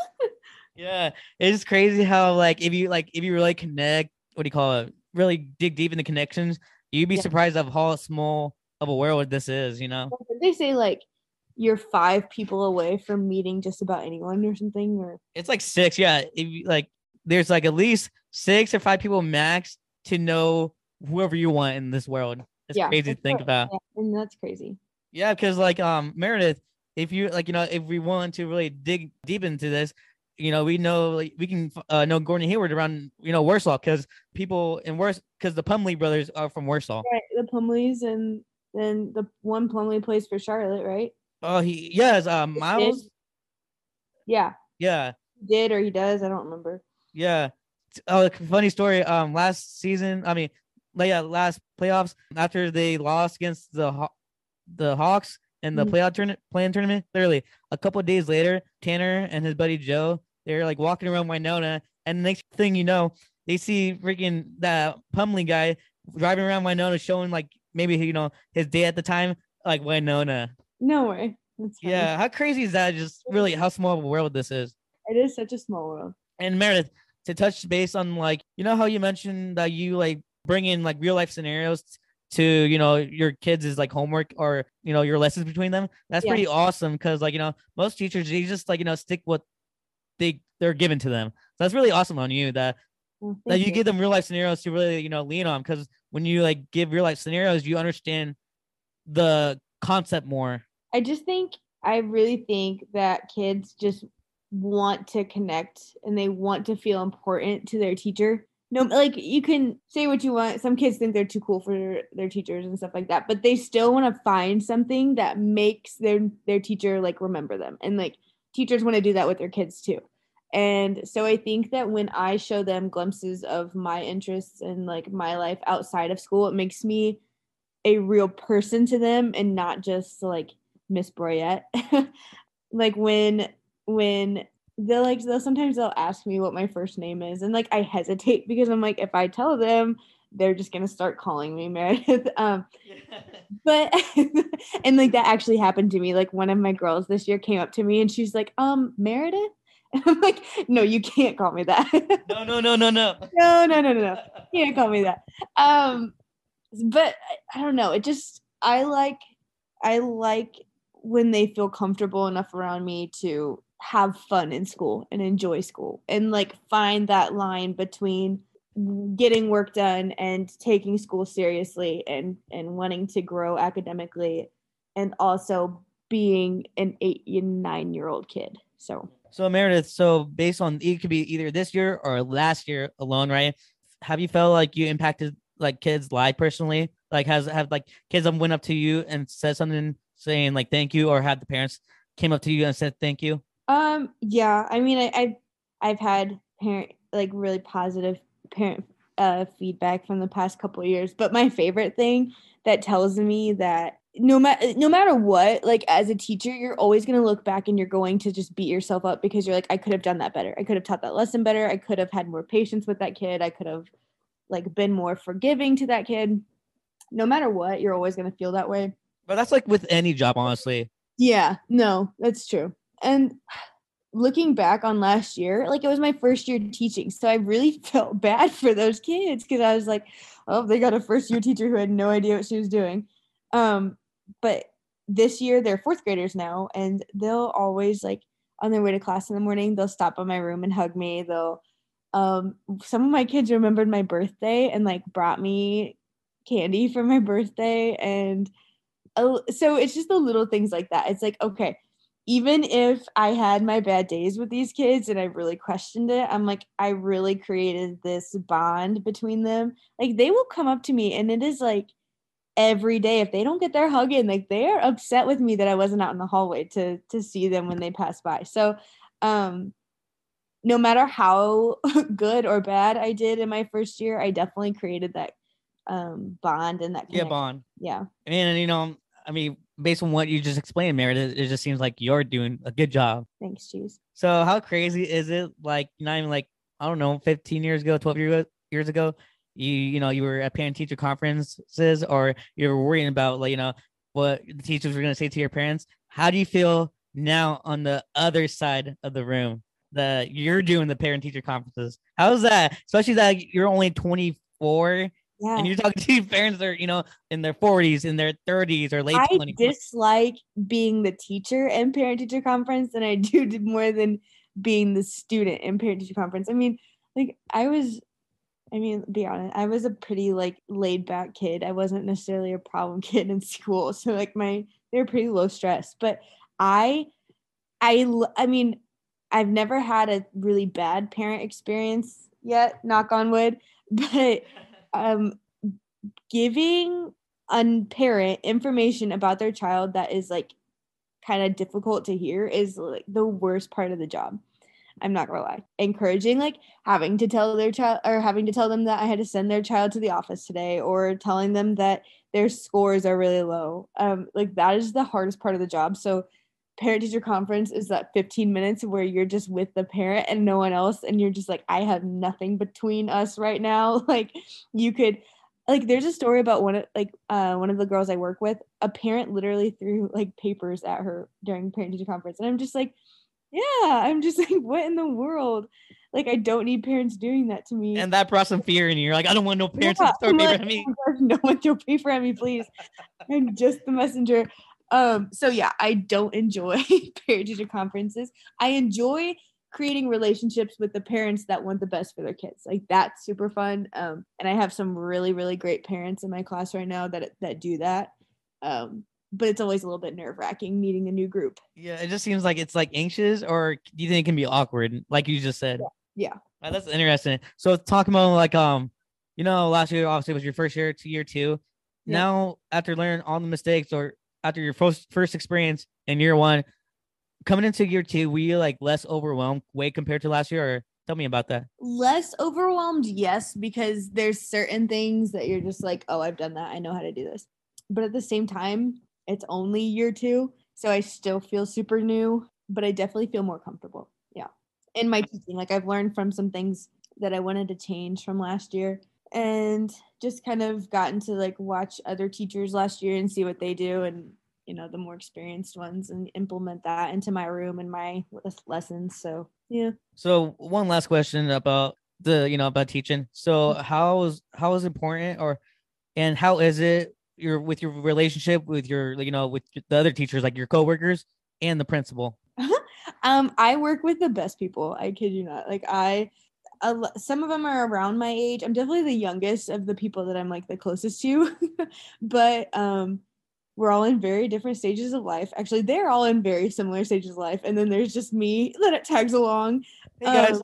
Speaker 1: Yeah, it's crazy how like if you like if you really connect, what do you call it? Really dig deep in the connections, you'd be
Speaker 2: Yeah.
Speaker 1: surprised of how small of a world this is. You know?
Speaker 2: they say like you're five people away from meeting just about anyone or something, or
Speaker 1: It's like six. Yeah, if you like, there's like at least six or five people max to know whoever you want in this world. It's
Speaker 2: yeah,
Speaker 1: crazy to think
Speaker 2: right.
Speaker 1: about.
Speaker 2: Yeah, and that's crazy.
Speaker 1: Yeah, because like um Meredith, if you like, you know, if we want to really dig deep into this, you know, we know like, we can uh, know Gordon Hayward around you know Warsaw because people in Warsaw because the Plumlee brothers are from Warsaw.
Speaker 2: Right, the Plumlees and then the one Plumlee plays for Charlotte, right?
Speaker 1: Oh, he yes, uh, Miles.
Speaker 2: Yeah,
Speaker 1: Yeah,
Speaker 2: he did or he does. I don't remember.
Speaker 1: yeah. Oh, funny story. Um, last season, I mean, like, yeah, last playoffs after they lost against the the Hawks in the
Speaker 2: Mhm.
Speaker 1: playoff tournament, playing tournament. Literally, a couple of days later, Tanner and his buddy Joe, they're like walking around Winona, and the next thing you know, they see freaking that Plumlee guy driving around Winona, showing like maybe you know his day at the time, like Winona.
Speaker 2: No way. That's.
Speaker 1: Yeah, how crazy is that? Just really how small of a world this is.
Speaker 2: it is such a small world.
Speaker 1: And Meredith, to touch base on like, you know how you mentioned that you like bring in like real life scenarios to, you know, your kids is like homework or, you know, your lessons between them. That's
Speaker 2: Yeah.
Speaker 1: pretty awesome because like, you know, most teachers they just like, you know, stick what they they're given to them. So that's really awesome on you that
Speaker 2: Well,
Speaker 1: that
Speaker 2: thank
Speaker 1: you give them real life scenarios to really, you know, lean on because when you like give real life scenarios, you understand the concept more.
Speaker 2: I just think I really think that kids just want to connect and they want to feel important to their teacher. No, like you can say what you want. Some kids think they're too cool for their teachers and stuff like that, but they still want to find something that makes their their teacher like remember them. And like teachers want to do that with their kids too. And so I think that when I show them glimpses of my interests and like my life outside of school, it makes me a real person to them and not just like Miss Brouyette. like when when they'll like they'll sometimes they'll ask me what my first name is and like I hesitate because I'm like if I tell them they're just gonna start calling me Meredith. Um but and like that actually happened to me. Like one of my girls this year came up to me and she's like, um, Meredith? And I'm like, no, you can't call me that.
Speaker 1: no, no, no, no, no.
Speaker 2: no, no, no, no, no. You can't call me that. Um, but I don't know. It just I like I like when they feel comfortable enough around me to have fun in school and enjoy school and like find that line between getting work done and taking school seriously and and wanting to grow academically and also being an eight and nine year old kid so
Speaker 1: So Meredith, so based on it could be either this year or last year alone, right? Have you felt like you impacted like kids' life personally? Like has have like kids have went up to you and said something saying like thank you, or had the parents came up to you and said thank you?
Speaker 2: Um, yeah, I mean, I, I've I've had parent like really positive parent uh, feedback from the past couple of years, but my favorite thing that tells me that no matter no matter what, like as a teacher, you're always gonna look back and you're going to just beat yourself up because you're like, I could have done that better. I could have taught that lesson better. I could have had more patience with that kid. I could have like been more forgiving to that kid. No matter what, you're always gonna feel that way.
Speaker 1: But that's like with any job, honestly.
Speaker 2: Yeah, no, that's true. And looking back on last year, like it was my first year teaching. So I really felt bad for those kids because I was like, oh, they got a first year teacher who had no idea what she was doing. Um, but this year they're fourth graders now, and they'll always like on their way to class in the morning, they'll stop by my room and hug me. They'll um some of my kids remembered my birthday and like brought me candy for my birthday and uh, so it's just the little things like that. It's like, okay, even if I had my bad days with these kids and I really questioned it, I'm like, I really created this bond between them. Like they will come up to me and it is like every day. If they don't get their hug in, like they are upset with me that I wasn't out in the hallway to to see them when they pass by. So um no matter how good or bad I did in my first year, I definitely created that um bond and that
Speaker 1: Yeah. Bond.
Speaker 2: yeah.
Speaker 1: And you know, I mean, based on what you just explained, Meredith, it just seems like you're doing a good job.
Speaker 2: Thanks, Jeez.
Speaker 1: So how crazy is it? Like not even like I don't know, 15 years ago, 12 years years ago, you you know you were at parent teacher conferences or you were worrying about like you know what the teachers were gonna say to your parents. How do you feel now on the other side of the room that you're doing the parent teacher conferences. How's that? Especially that you're only 24
Speaker 2: Yeah.
Speaker 1: and you're talking to parents that are, you know, in their 40s, in their 30s, or late
Speaker 2: I
Speaker 1: 20s.
Speaker 2: dislike being the teacher in parent teacher conference than I do more than being the student in parent teacher conference. I mean, like I was I mean, be honest, I was a pretty like laid back kid. I wasn't necessarily a problem kid in school. So like my they were pretty low stress, but I, I, I mean, I've never had a really bad parent experience yet, knock on wood, but um giving a parent information about their child that is like kind of difficult to hear is like the worst part of the job. I'm not gonna lie. Encouraging like having to tell their child or having to tell them that I had to send their child to the office today or telling them that their scores are really low. Um, like that is the hardest part of the job. So parent teacher conference is that 15 minutes where you're just with the parent and no one else and you're just like I have nothing between us right now. Like you could like there's a story about one of like uh one of the girls I work with, a parent literally threw like papers at her during parent teacher conference. And I'm just like, yeah, I'm just like, what in the world? Like I don't need parents doing that to me.
Speaker 1: and that brought some fear in you. You're like, I don't want no parents
Speaker 2: Yeah,
Speaker 1: to throw
Speaker 2: I'm
Speaker 1: paper
Speaker 2: like,
Speaker 1: at me.
Speaker 2: "Oh my gosh, no one throw paper at me, please. I'm just the messenger. Um, so yeah, I don't enjoy parent teacher conferences. I enjoy creating relationships with the parents that want the best for their kids. Like that's super fun. Um, and I have some really, really great parents in my class right now that that do that. Um, but it's always a little bit nerve wracking meeting a new group.
Speaker 1: Yeah, it just seems like it's like anxious, or do you think it can be awkward, like you just said?
Speaker 2: Yeah.
Speaker 1: Uh, that's interesting. So talking about like um, you know, last year obviously was your first year to year two.
Speaker 2: Yeah.
Speaker 1: Now after learning all the mistakes, or after your first first experience in year one, coming into year two, were you like less overwhelmed way compared to last year? Or tell me about that.
Speaker 2: less overwhelmed yes because there's certain things that you're just like oh i've done that i know how to do this but at the same time it's only year two so i still feel super new but i definitely feel more comfortable yeah in my teaching like i've learned from some things that i wanted to change from last year and just kind of gotten to like watch other teachers last year and see what they do and you know the more experienced ones and implement that into my room and my lessons so yeah
Speaker 1: So one last question about the you know about teaching. So how is how is important or and how is it your with your relationship with your you know with the other teachers like your coworkers and the principal?
Speaker 2: Um, I work with the best people. I kid you not. Like I, a some of them are around my age. I'm definitely the youngest of the people that I'm like the closest to, but um, we're all in very different stages of life. Actually, they're all in very similar stages of life, and then there's just me that it tags along.
Speaker 1: Hey guys,
Speaker 2: Um,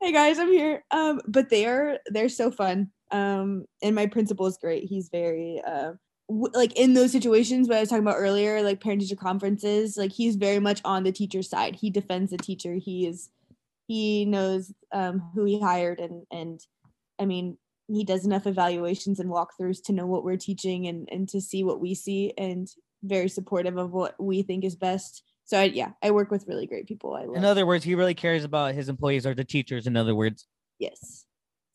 Speaker 2: hey guys, I'm here. Um, but they are they're so fun. Um, and my principal is great. He's very uh w- like in those situations what I was talking about earlier, like parent teacher conferences, like he's very much on the teacher's side. He defends the teacher. He is he knows um who he hired and and I mean he does enough evaluations and walkthroughs to know what we're teaching and and to see what we see and very supportive of what we think is best. So I, yeah, I work with really great people. I love
Speaker 1: in other words, he really cares about his employees or the teachers. In other words,
Speaker 2: yes.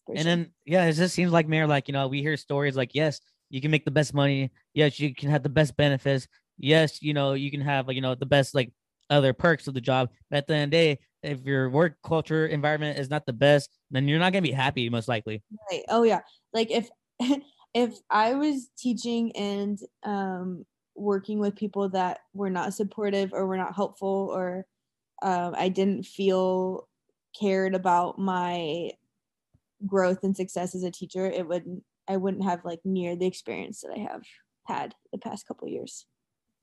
Speaker 1: and
Speaker 2: sure.
Speaker 1: then yeah, it just seems like mayor like you know we hear stories like yes you can make the best money, yes you can have the best benefits, yes you know you can have like you know the best like other perks of the job. But at the end of the day, if your work culture environment is not the best, then you're not gonna be happy most likely.
Speaker 2: Right. Oh yeah. Like if if I was teaching and um working with people that were not supportive or were not helpful or um, I didn't feel cared about my growth and success as a teacher, it would I wouldn't have like near the experience that I have had the past couple years.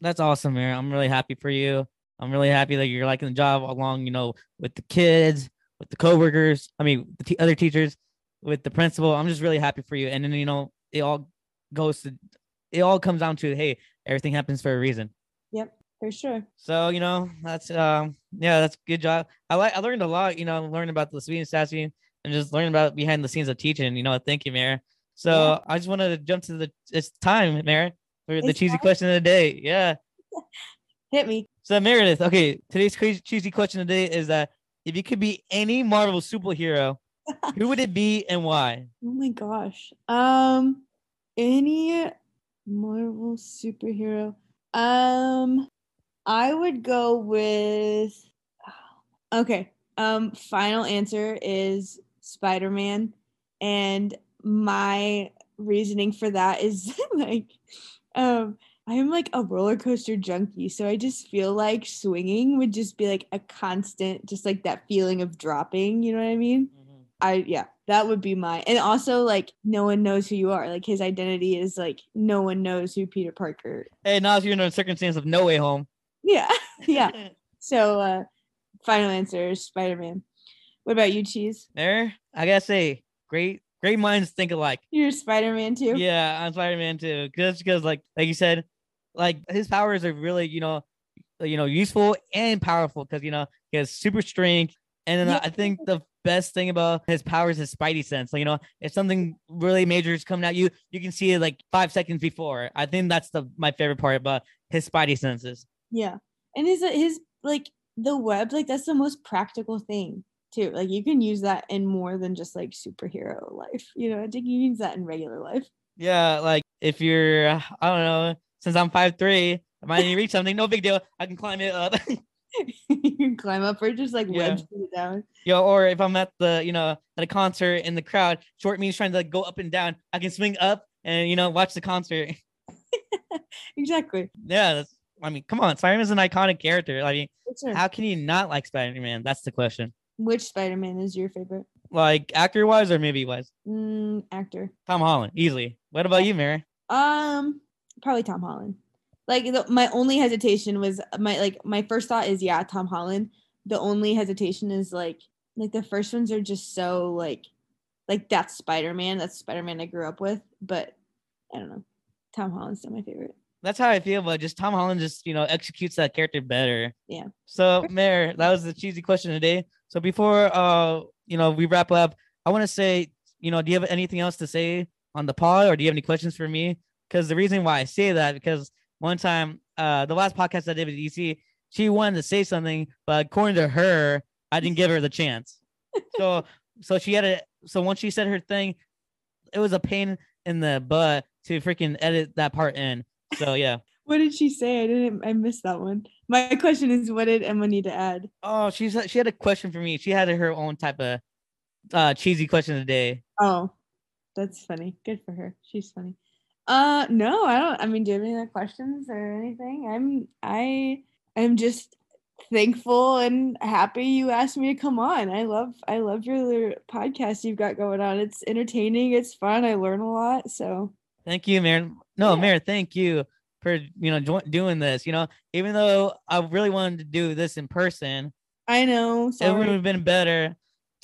Speaker 1: That's awesome, Mayor. I'm really happy for you. I'm really happy that you're liking the job along, you know, with the kids, with the coworkers. I mean, the t- other teachers, with the principal. I'm just really happy for you. And then you know, it all goes to, it all comes down to, hey, everything happens for a reason.
Speaker 2: Yep, for sure.
Speaker 1: So you know, that's um, yeah, that's good job. I like, I learned a lot. You know, learning about the and sassy, and just learning about behind the scenes of teaching. You know, thank you, Mayor. So
Speaker 2: Yeah.
Speaker 1: I just wanted to jump to the it's time, Mayor, for the cheesy
Speaker 2: time?
Speaker 1: question of the day. Yeah.
Speaker 2: Hit me.
Speaker 1: So Meredith, okay, today's crazy cheesy question today is that if you could be any Marvel superhero, who would it be and why?
Speaker 2: Oh my gosh. Um any Marvel superhero. Um I would go with okay. Um final answer is Spider-Man and my reasoning for that is like um I'm like a roller coaster junkie, so I just feel like swinging would just be like a constant just like that feeling of dropping, you know what I mean?
Speaker 1: Mm-hmm.
Speaker 2: I yeah, that would be my and also like no one knows who you are. Like his identity is like no one knows who Peter Parker.
Speaker 1: Hey, now you're in a circumstance of no way home.
Speaker 2: Yeah. yeah. So uh final answer is Spider-Man. What about you, Cheese?
Speaker 1: There, I gotta say, great, great minds think alike.
Speaker 2: You're Spider-Man too?
Speaker 1: Yeah, I'm Spider-Man too. Just because, like, like you said, like his powers are really, you know, you know, useful and powerful because you know he has super strength. And then
Speaker 2: Yeah.
Speaker 1: I think the best thing about his powers is Spidey sense. Like, you know, if something really major is coming at you, you can see it like five seconds before. I think that's the my favorite part about his Spidey senses.
Speaker 2: Yeah. And his his like the web, like that's the most practical thing too. Like you can use that in more than just like superhero life. You know, I think you use that in regular life.
Speaker 1: Yeah, like if you're, I don't know, since I'm five three, if I need to reach something, no big deal. I can climb it up.
Speaker 2: you can climb up or just like
Speaker 1: Yeah.
Speaker 2: shoot it down.
Speaker 1: Yo, or if I'm at the, you know, at a concert in the crowd, short means trying to like go up and down. I can swing up and you know watch the concert.
Speaker 2: Exactly.
Speaker 1: yeah, that's. I mean, come on, Spider-Man's an iconic character. I mean,
Speaker 2: sure.
Speaker 1: how can you not like Spider-Man? That's the question.
Speaker 2: Which Spider-Man is your favorite
Speaker 1: Like actor-wise or movie-wise?
Speaker 2: mm, actor?
Speaker 1: Tom Holland, easily. What about you, Mary?
Speaker 2: Um, probably Tom Holland. Like the, my only hesitation was my like my first thought is yeah, Tom Holland. The only hesitation is like like the first ones are just so like like that's Spider-Man. That's Spider-Man I grew up with, but I don't know. Tom Holland's still my favorite.
Speaker 1: That's how I feel, but just Tom Holland just, you know, executes that character better.
Speaker 2: Yeah.
Speaker 1: So, Mayor, that was the cheesy question today. So before uh, you know, we wrap up, I want to say, you know, do you have anything else to say on the pod or do you have any questions for me? Because the reason why I say that, because one time, uh, the last podcast I did with DC, she wanted to say something, but according to her, I didn't give her the chance. So so she had a so once she said her thing, it was a pain in the butt to freaking edit that part in. So yeah.
Speaker 2: What did she say? I didn't I missed that one. My question is what did Emma need to add?
Speaker 1: Oh, she's she had a question for me. She had her own type of uh cheesy question today.
Speaker 2: Oh, that's funny. Good for her. She's funny. Uh no, I don't I mean, do you have any other questions or anything? I'm I am just thankful and happy you asked me to come on. I love I love your podcast you've got going on. It's entertaining, it's fun, I learn a lot. So
Speaker 1: Thank you, Mayor. No,
Speaker 2: Yeah.
Speaker 1: Mayor, thank you for you know jo- doing this. You know, even though I really wanted to do this in person,
Speaker 2: I know.
Speaker 1: it would have been better.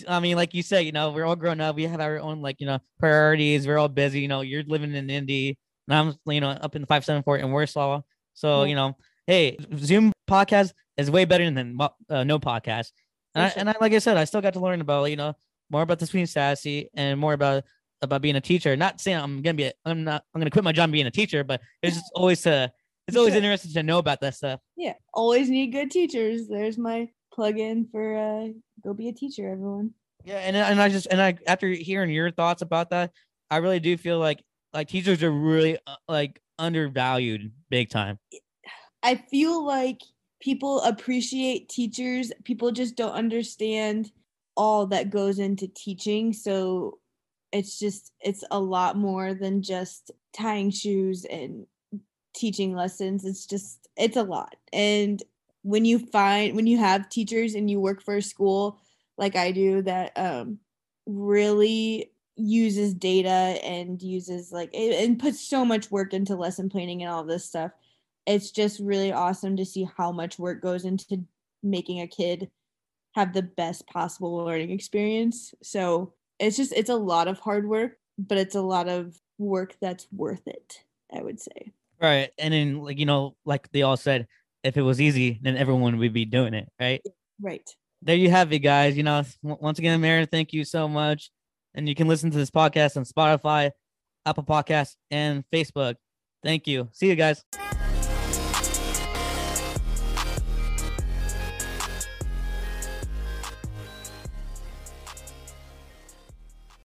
Speaker 1: I mean, like you said, you know, we're all grown up. We have our own like you know priorities. We're all busy. You know, you're living in Indy, and I'm you know up in five seven four in Warsaw. So
Speaker 2: Yeah.
Speaker 1: you know, hey, Zoom podcast is way better than uh, no podcast. And, I, and I, like I said, I still got to learn about you know more about the Sweeney Sassy and more about about being a teacher. Not saying I'm gonna be, a, I'm not, I'm gonna quit my job being a teacher, but it's just always uh it's always
Speaker 2: Good.
Speaker 1: interesting to know about that stuff.
Speaker 2: Yeah. Always need good teachers. There's my plug in for uh go be a teacher, everyone.
Speaker 1: Yeah, and and I just and I after hearing your thoughts about that, I really do feel like like teachers are really uh, like undervalued big time.
Speaker 2: I feel like people appreciate teachers. People just don't understand all that goes into teaching. So it's just it's a lot more than just tying shoes and teaching lessons. It's just it's a lot. And when you find when you have teachers and you work for a school like I do that um really uses data and uses like and puts so much work into lesson planning and all this stuff it's just really awesome to see how much work goes into making a kid have the best possible learning experience. So it's just it's a lot of hard work, but it's a lot of work that's worth it, I would say.
Speaker 1: Right. And then like you know, like they all said, if it was easy, then everyone would be doing it, right?
Speaker 2: Right.
Speaker 1: There you have it, guys. You know, once again, Mary, thank you so much. And you can listen to this podcast on Spotify, Apple Podcasts, and Facebook. Thank you. See you guys.